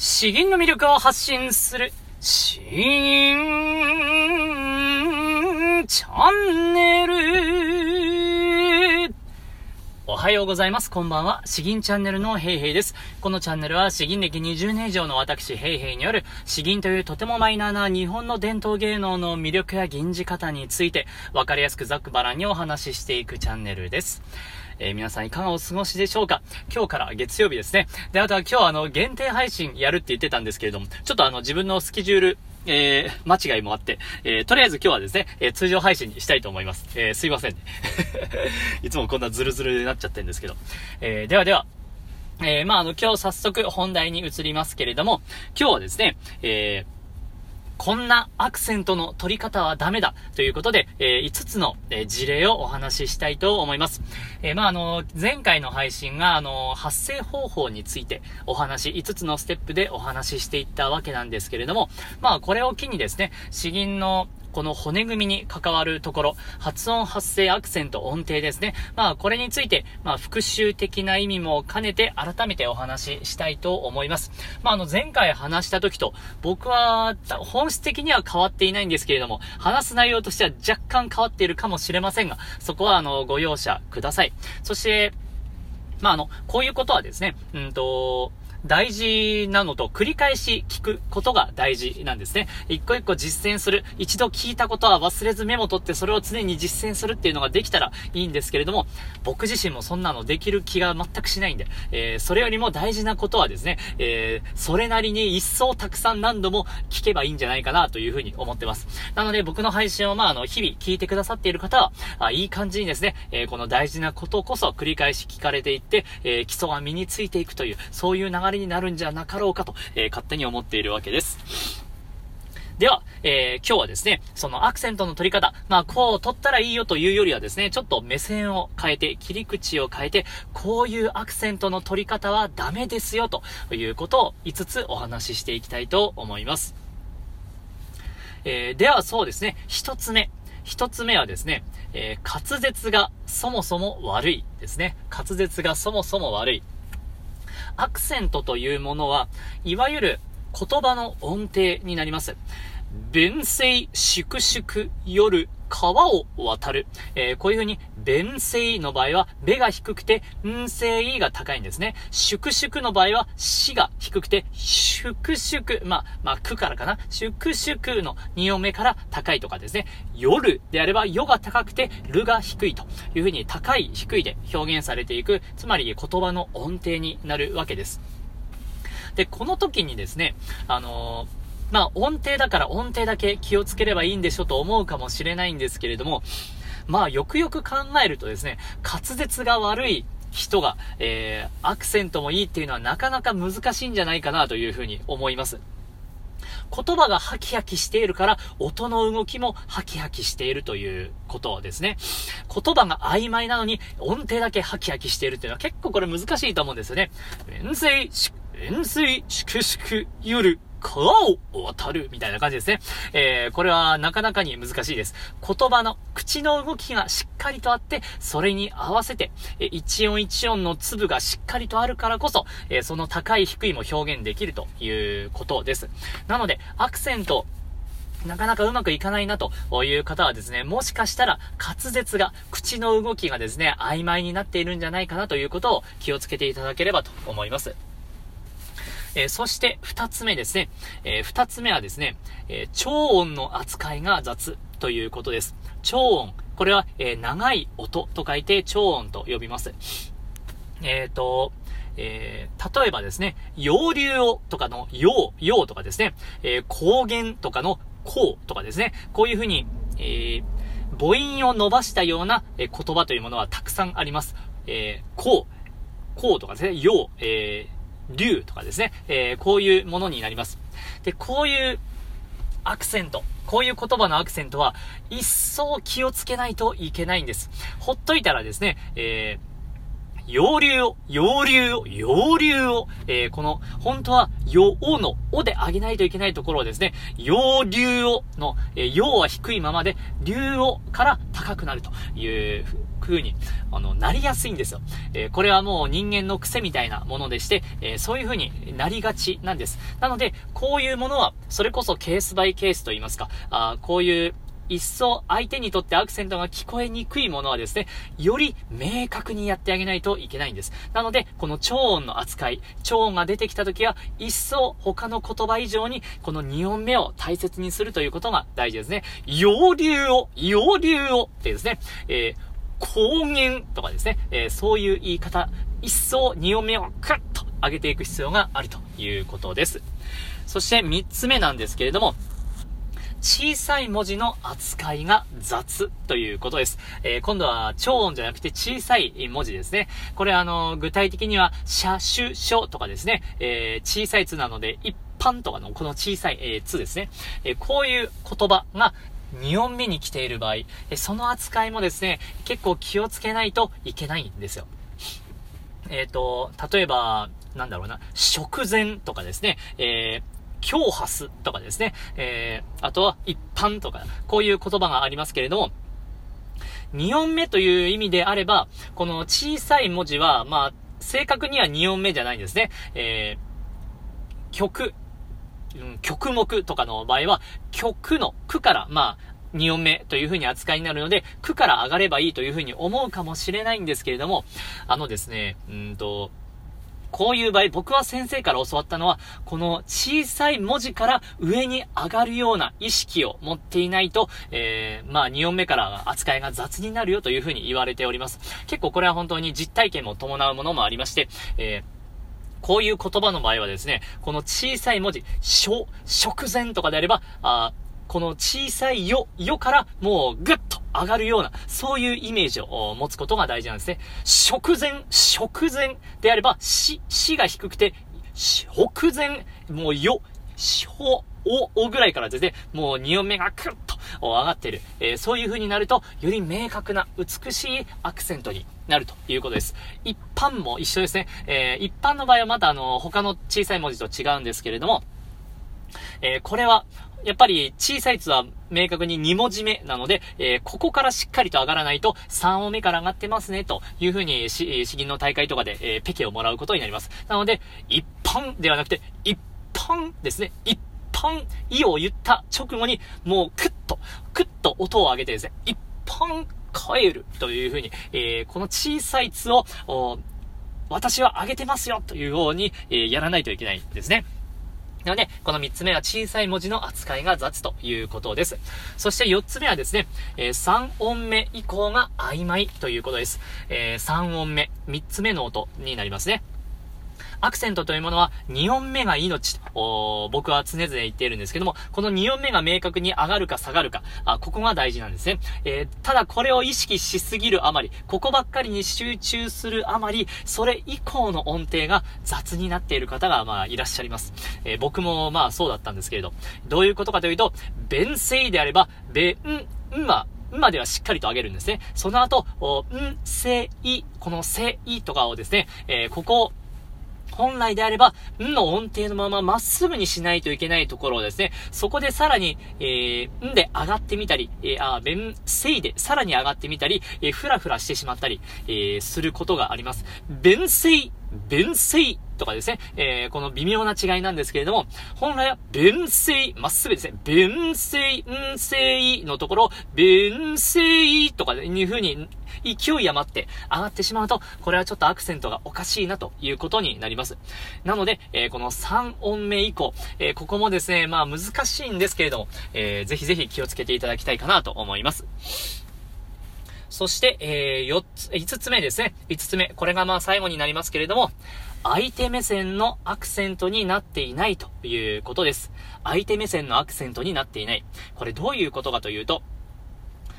詩吟の魅力を発信する、詩吟チャンネル。おはようございます。こんばんは。詩吟チャンネルのヘイヘイです。このチャンネルは詩吟歴20年以上の私ヘイヘイによる詩吟というとてもマイナーな日本の伝統芸能の魅力や吟じ方についてわかりやすくざっくばらんにお話ししていくチャンネルです。えー、皆さんいかがお過ごしでしょうか？今日から月曜日ですね。で、あとは今日あの、限定配信やるって言ってたんですけれども、ちょっとあの、自分のスケジュール、えー、間違いもあって、えー、とりあえず今日はですね、えー、通常配信にしたいと思います。え、すいませんね。いつもこんなズルズルになっちゃってるんですけど。えー、ではでは、え、まあ、あの、今日早速本題に移りますけれども、今日はですね、えー、こんなアクセントの取り方はダメだということで、えー、5つの、えー、事例をお話ししたいと思います。えー、まあ、あの、前回の配信が、あの、発生方法についてお話、5つのステップでお話ししていったわけなんですけれども、まあ、これを機にですね、詩吟のこの骨組みに関わるところ、発音、発声、アクセント、音程ですね。まあ、これについて、まあ、復習的な意味も兼ねて改めてお話ししたいと思います。まあ、あの、前回話した時と、僕は、本質的には変わっていないんですけれども、話す内容としては若干変わっているかもしれませんが、そこは、あの、ご容赦ください。そして、まあ、あの、こういうことはですね、うんと、大事なのと繰り返し聞くことが大事なんですね。一個一個実践する。一度聞いたことは忘れずメモ取ってそれを常に実践するっていうのができたらいいんですけれども、僕自身もそんなのできる気が全くしないんで、えー、それよりも大事なことはですね、えー、それなりに一層たくさん何度も聞けばいいんじゃないかなというふうに思ってます。なので僕の配信をまああの日々聞いてくださっている方は、あいい感じにですね、えー、この大事なことこそ繰り返し聞かれていって、え基礎が身についていくという、そういう流れになるんじゃなかろうかと、えー、勝手に思っているわけです。では、えー、今日はですね、そのアクセントの取り方、まあ、こう取ったらいいよというよりはですね、ちょっと目線を変えて、切り口を変えて、こういうアクセントの取り方はダメですよ、ということを5つお話ししていきたいと思います。えー、ではそうですね、1つ目。1つ目はですね、えー、滑舌がそもそも悪いですね。滑舌がそもそも悪い。アクセントというものは、いわゆる言葉の音程になります。弁声、粛々、夜、川を渡る。えー、こういう風に、弁声の場合は、べが低くて、ん声が高いんですね。粛々の場合は、しが低くて、粛々、まあ、まあ、くからかな。粛々の2音目から高いとかですね。夜であれば、よが高くて、るが低いという風に、高い、低いで表現されていく、つまり言葉の音程になるわけです。で、この時にですね、あのーまあ音程だから音程だけ気をつければいいんでしょと思うかもしれないんですけれども、まあよくよく考えるとですね、滑舌が悪い人が、えー、アクセントもいいっていうのはなかなか難しいんじゃないかなというふうに思います。言葉がハキハキしているから、音の動きもハキハキしているということですね。言葉が曖昧なのに、音程だけハキハキしているっていうのは結構これ難しいと思うんですよね。遠征、遠征、粛々、夜、川を渡るみたいな感じですね。えー、これはなかなかに難しいです。言葉の口の動きがしっかりとあって、それに合わせて、え一音一音の粒がしっかりとあるからこそ、えその高い低いも表現できるということです。なので、アクセント、なかなかうまくいかないなという方はですね、もしかしたら滑舌が、口の動きがですね、曖昧になっているんじゃないかなということを気をつけていただければと思います。え、そして二つ目ですね。えー、二つ目はですね、え、超音の扱いが雑ということです。超音。これは、え長い音と書いて超音と呼びます。えっ、と、えー、例えばですね、洋流をとかの洋、洋とかですね、えー、高原とかのこうとかですね、こういうふうに、えー、母音を伸ばしたような、え言葉というものはたくさんあります。えー、こう、こうとかですね、洋、えー、竜とかですね、えー、こういうものになります。で、こういうアクセント、こういう言葉のアクセントは、一層気をつけないといけないんです。ほっといたらですね、えー、洋流を、洋流を、洋流を、えー、この、本当は、洋の、おで上げないといけないところをですね、洋流をの、えー、洋は低いままで、流をから高くなるという風に、あの、なりやすいんですよ。えー、これはもう人間の癖みたいなものでして、えー、そういう風になりがちなんです。なので、こういうものは、それこそケースバイケースと言いますか、あこういう一層相手にとってアクセントが聞こえにくいものはですね、より明確にやってあげないといけないんです。なので、この超音の扱い、超音が出てきた時は、一層他の言葉以上に、この2音目を大切にするということが大事ですね。洋流を、洋流をってですね、えー、公言とかですね、えー、そういう言い方、一層2音目をクッと上げていく必要があるということです。そして3つ目なんですけれども、小さい文字の扱いが雑ということです。えー、今度は超音じゃなくて小さい文字ですね。これあの、具体的には、車種書とかですね、えー、小さい図なので、一般とかのこの小さい、えー、図ですね。えこういう言葉が2音目に来ている場合、えその扱いもですね、結構気をつけないといけないんですよ。えっ、と、例えば、なんだろうな、食前とかですね、えー、強ハスとかですね、えー、あとは一般とか、こういう言葉がありますけれども、2音目という意味であれば、この小さい文字は、まあ、正確には2音目じゃないんですね。えー、曲、うん、曲目とかの場合は、曲の、句から、まあ、2音目という風に扱いになるので、句から上がればいいという風に思うかもしれないんですけれども、あのですね、うんと、こういう場合、僕は先生から教わったのは、この小さい文字から上に上がるような意識を持っていないと、えー、まあ2音目から扱いが雑になるよというふうに言われております。結構これは本当に実体験も伴うものもありまして、えーこういう言葉の場合はですね、この小さい文字、小、食前とかであれば、あこの小さいよ、よからもうぐっと上がるような、そういうイメージを持つことが大事なんですね。食前、食前であれば、し、しが低くて、食前、もうよ、しょ、お、おぐらいからですね、もう2音目がクッと上がってる。えー、そういう風になると、より明確な美しいアクセントになるということです。一般も一緒ですね。えー、一般の場合はまたあの、他の小さい文字と違うんですけれども、えー、これは、やっぱり小さい図は明確に2文字目なので、えー、ここからしっかりと上がらないと3音目から上がってますね、というふうに詩吟の大会とかで、えー、ペケをもらうことになります。なので、一般ではなくて、一般ですね。一般、意を言った直後に、もうクッと、クッと音を上げてですね、一般帰るというふうに、えー、この小さい図を、私は上げてますよというように、えー、やらないといけないんですね。なので、この3つ目は小さい文字の扱いが雑ということです。そして4つ目はですね、えー、3音目以降が曖昧ということです。えー、3音目、3つ目の音になりますね。アクセントというものは2音目が命と、僕は常々言っているんですけども、この2音目が明確に上がるか下がるか、あここが大事なんですね。えー、ただこれを意識しすぎるあまり、ここばっかりに集中するあまり、それ以降の音程が雑になっている方が、まあ、いらっしゃいます。えー、僕も、まあ、そうだったんですけれど、どういうことかというと、弁声であれば、べん、んは、んまではしっかりと上げるんですね。その後、ん、せい、このせいとかをですね、えー、ここを本来であれば、んの音程のまままっすぐにしないといけないところをですね、そこでさらに、えー、んで上がってみたり、えー、あ、べん、せいでさらに上がってみたり、えー、ふらふらしてしまったり、えー、することがあります。弁声、弁声とかですね、えー、この微妙な違いなんですけれども、本来は弁声、まっすぐですね、弁声、ん声のところ、弁声とかいう風に勢い余って上がってしまうと、これはちょっとアクセントがおかしいなということになります。なので、えー、この3音目以降、えー、ここもですね、まあ難しいんですけれども、えー、ぜひぜひ気をつけていただきたいかなと思います。そして、えー、4つ、5つ目ですね。5つ目。これがまあ最後になりますけれども、相手目線のアクセントになっていないということです。相手目線のアクセントになっていない。これどういうことかというと、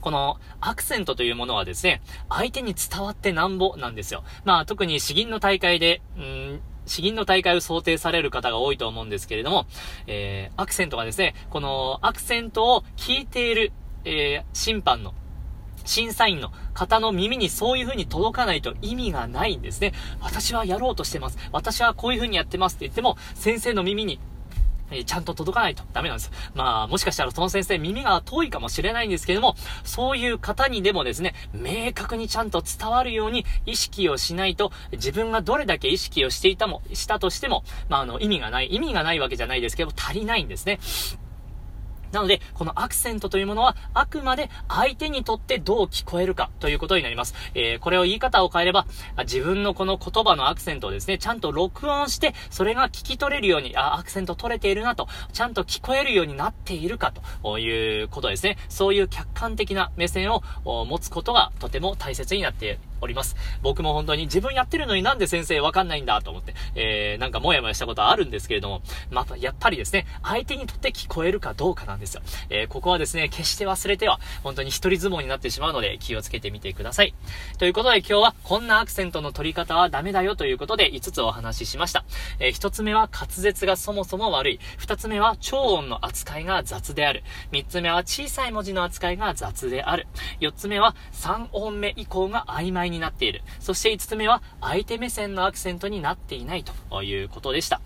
このアクセントというものはですね、相手に伝わってなんぼなんですよ。まあ特に詩吟の大会で、うん詩吟の大会を想定される方が多いと思うんですけれども、えー、アクセントがですね、このアクセントを聞いている、えー、審判の審査員の方の耳にそういう風に届かないと意味がないんですね。私はやろうとしてます。私はこういう風にやってますって言っても、先生の耳にえちゃんと届かないとダメなんです。まあ、もしかしたらその先生耳が遠いかもしれないんですけども、そういう方にでもですね、明確にちゃんと伝わるように意識をしないと、自分がどれだけ意識をしていたも、したとしても、まあ、あの、意味がない、意味がないわけじゃないですけど、足りないんですね。なので、このアクセントというものは、あくまで相手にとってどう聞こえるかということになります。えー、これを言い方を変えれば、自分のこの言葉のアクセントをですね、ちゃんと録音して、それが聞き取れるように、あ、アクセント取れているなと、ちゃんと聞こえるようになっているかということですね。そういう客観的な目線を持つことがとても大切になっているおります。僕も本当に自分やってるのになんで先生わかんないんだと思って、えー、なんかもやもやしたことあるんですけれども、まあ、やっぱりですね、相手にとって聞こえるかどうかなんですよ。えー、ここはですね、決して忘れては、本当に一人相撲になってしまうので気をつけてみてください。ということで今日は、こんなアクセントの取り方はダメだよということで5つお話ししました。えー、1つ目は滑舌がそもそも悪い。2つ目は超音の扱いが雑である。3つ目は小さい文字の扱いが雑である。4つ目は3音目以降が曖昧になっている。そして5つ目は、相手目線のアクセントになっていないということでした。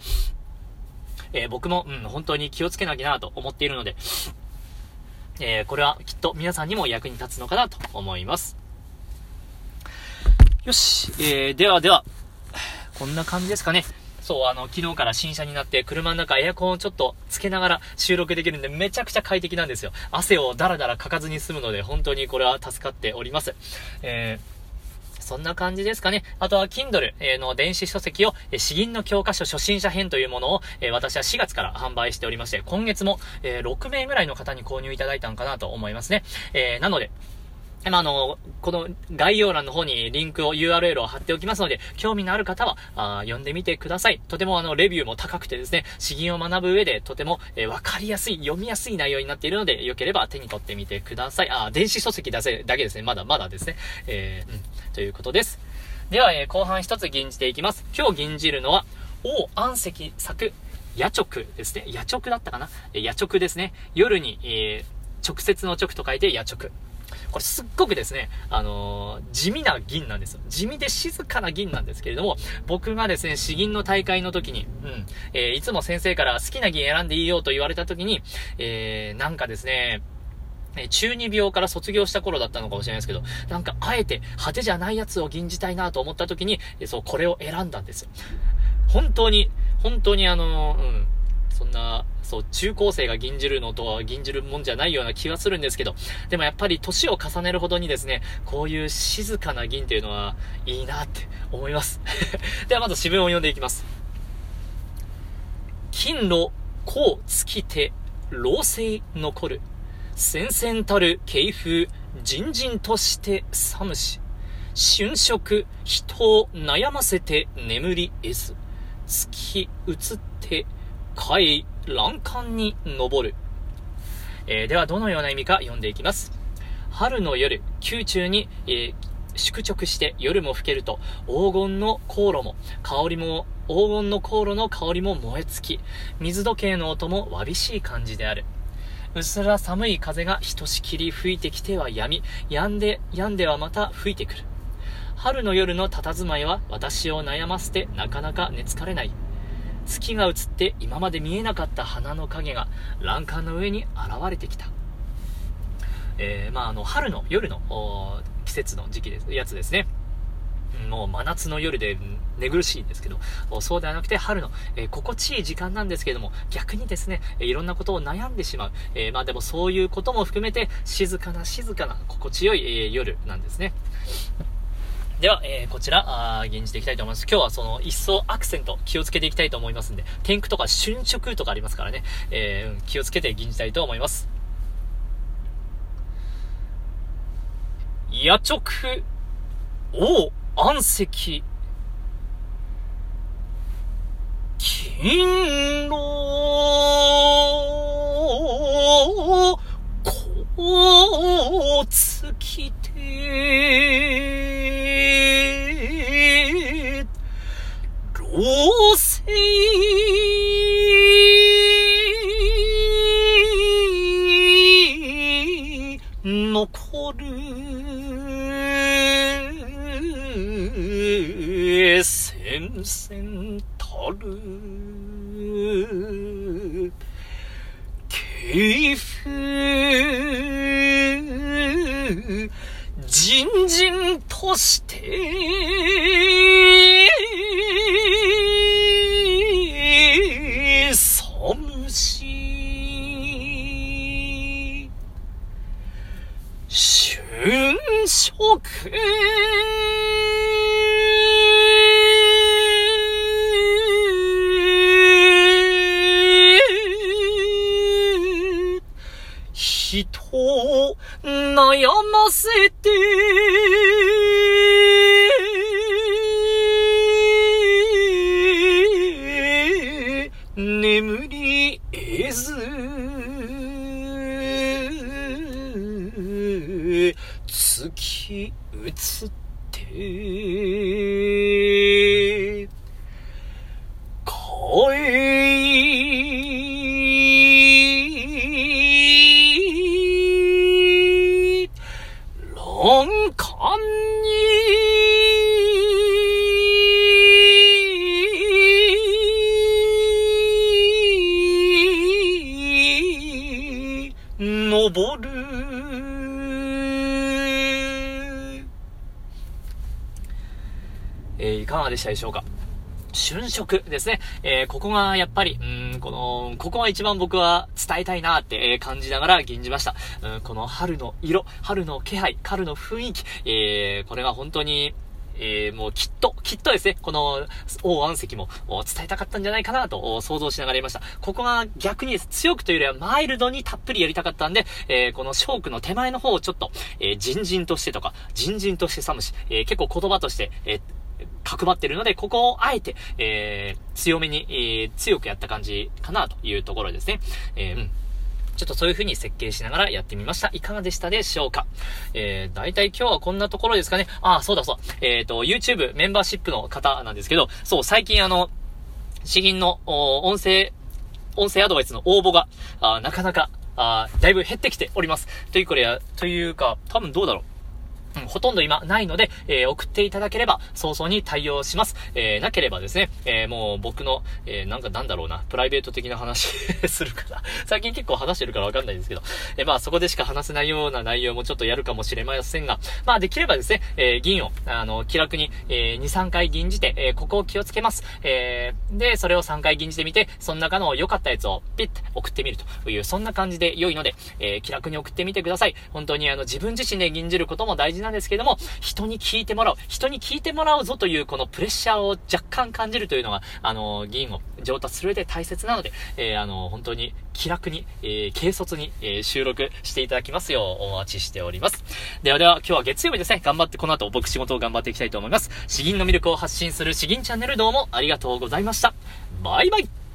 えー、僕も、うん、本当に気をつけなきゃなと思っているので、えー、これはきっと皆さんにも役に立つのかなと思います。よし、えー、ではでは、こんな感じですかね。そう、あの、昨日から新車になって、車の中エアコンをちょっとつけながら収録できるんで、めちゃくちゃ快適なんですよ。汗をダラダラかかずに済むので、本当にこれは助かっております。えーそんな感じですかね。あとは Kindle の電子書籍を、詩吟の教科書初心者編というものを、私は4月から販売しておりまして、今月も、6名ぐらいの方に購入いただいたんかなと思いますね。えなので、まあ、あの、この概要欄の方にリンクを、URL を貼っておきますので、興味のある方は、あ読んでみてください。とてもあの、レビューも高くてですね、詩吟を学ぶ上で、とても、えー、わかりやすい、読みやすい内容になっているので、よければ手に取ってみてください。あ、電子書籍だせ、だけですね。まだまだですね。えー、うん、ということです。では、えー、後半一つ吟じていきます。今日吟じるのは、王安石作、野直ですね。野直だったかな？野直ですね。夜に、えー、直接の直と書いて野直。これすっごくですね、あのー、地味な銀なんですよ。地味で静かな銀なんですけれども、僕がですね、詩吟の大会の時に、うん、えー、いつも先生から好きな銀選んでいいよと言われた時に、えー、なんかですね、中二病から卒業した頃だったのかもしれないですけど、なんかあえて派手じゃないやつを吟じたいなと思った時に、そう、これを選んだんですよ。本当に、本当にあの、うん、そんな、そう、中高生が銀じるのとは銀じるもんじゃないような気がするんですけど、でもやっぱり年を重ねるほどにですね、こういう静かな銀っていうのはいいなって思います。ではまず詩文を読んでいきます。金炉、こう尽きて、老成残る。戦々たる慶風、人々として寒し。春色、人を悩ませて眠り得ず。月移って海、欄干に登る。えー、では、どのような意味か読んでいきます。春の夜、宮中に、えー、宿直して夜も更けると、黄金の香炉も、香りも、黄金の香炉の香りも燃え尽き、水時計の音もわびしい感じである。うすら寒い風がひとしきり吹いてきては止み、止んで、止んではまた吹いてくる。春の夜の佇まいは私を悩ませてなかなか寝つかれない。月が映って今まで見えなかった花の影が欄干の上に現れてきた。えー、まあ、あの、春の夜の季節の時期です、やつですね。もう真夏の夜で寝苦しいんですけど、そうではなくて春の、えー、心地いい時間なんですけども、逆にですね、いろんなことを悩んでしまう。えー、まあでもそういうことも含めて、静かな静かな心地よい、えー、夜なんですね。では、えー、こちら、あ現じていきたいと思います。今日はその、一層アクセント気をつけていきたいと思いますんで、天空とか春色とかありますからね、えー、気をつけて吟じたいと思います。野直、王安石、金炉、こう戦々たる。悩ませて。たでしょうか春色ですね。えーここがやっぱり、うん、この、ここが一番僕は伝えたいなって感じながら吟じました。うん、この春の色、春の気配、春の雰囲気、えーこれが本当に、えーもうきっと、きっとですね、この、王安石も伝えたかったんじゃないかなと想像しながらやりました。ここが逆に強くというよりはマイルドにたっぷりやりたかったんで、えーこのショークの手前の方をちょっと、えー、人人としてとか、人人として寒し、えー結構言葉として、えー角張ってるので、ここをあえて、えー強めに、えー強くやった感じかなというところですね。えーうんちょっとそういう風に設計しながらやってみました。いかがでしたでしょうか？えー、大体今日はこんなところですかね。あ、そうだそうだ。えっ、と、YouTube メンバーシップの方なんですけど、そう、最近あの、詩吟の、音声、音声アドバイスの応募が、あなかなか、あだいぶ減ってきております。というこれや、というか、多分どうだろう。うん、ほとんど今ないので、えー送っていただければ早々に対応します。えーなければですね、えーもう僕の、えなんかなんだろうな、プライベート的な話 するから、最近結構話してるからわかんないんですけど、えまあそこでしか話せないような内容もちょっとやるかもしれませんが、まあできればですね、え銀を、あの、気楽に、え2、3回銀じて、えここを気をつけます。えーで、それを3回銀じてみて、その中の良かったやつをピッて送ってみるという、そんな感じで良いので、え気楽に送ってみてください。本当にあの、自分自身で銀じることも大事ななんですけども、人に聞いてもらう、人に聞いてもらうぞというこのプレッシャーを若干感じるというのが、あの、銀を上達する上で大切なので、えーあの、本当に気楽に、えー軽率に、えー収録していただきますようお待ちしております。ではでは、今日は月曜日ですね、頑張ってこの後僕仕事を頑張っていきたいと思います。詩吟の魅力を発信する詩吟チャンネルどうもありがとうございました。バイバイ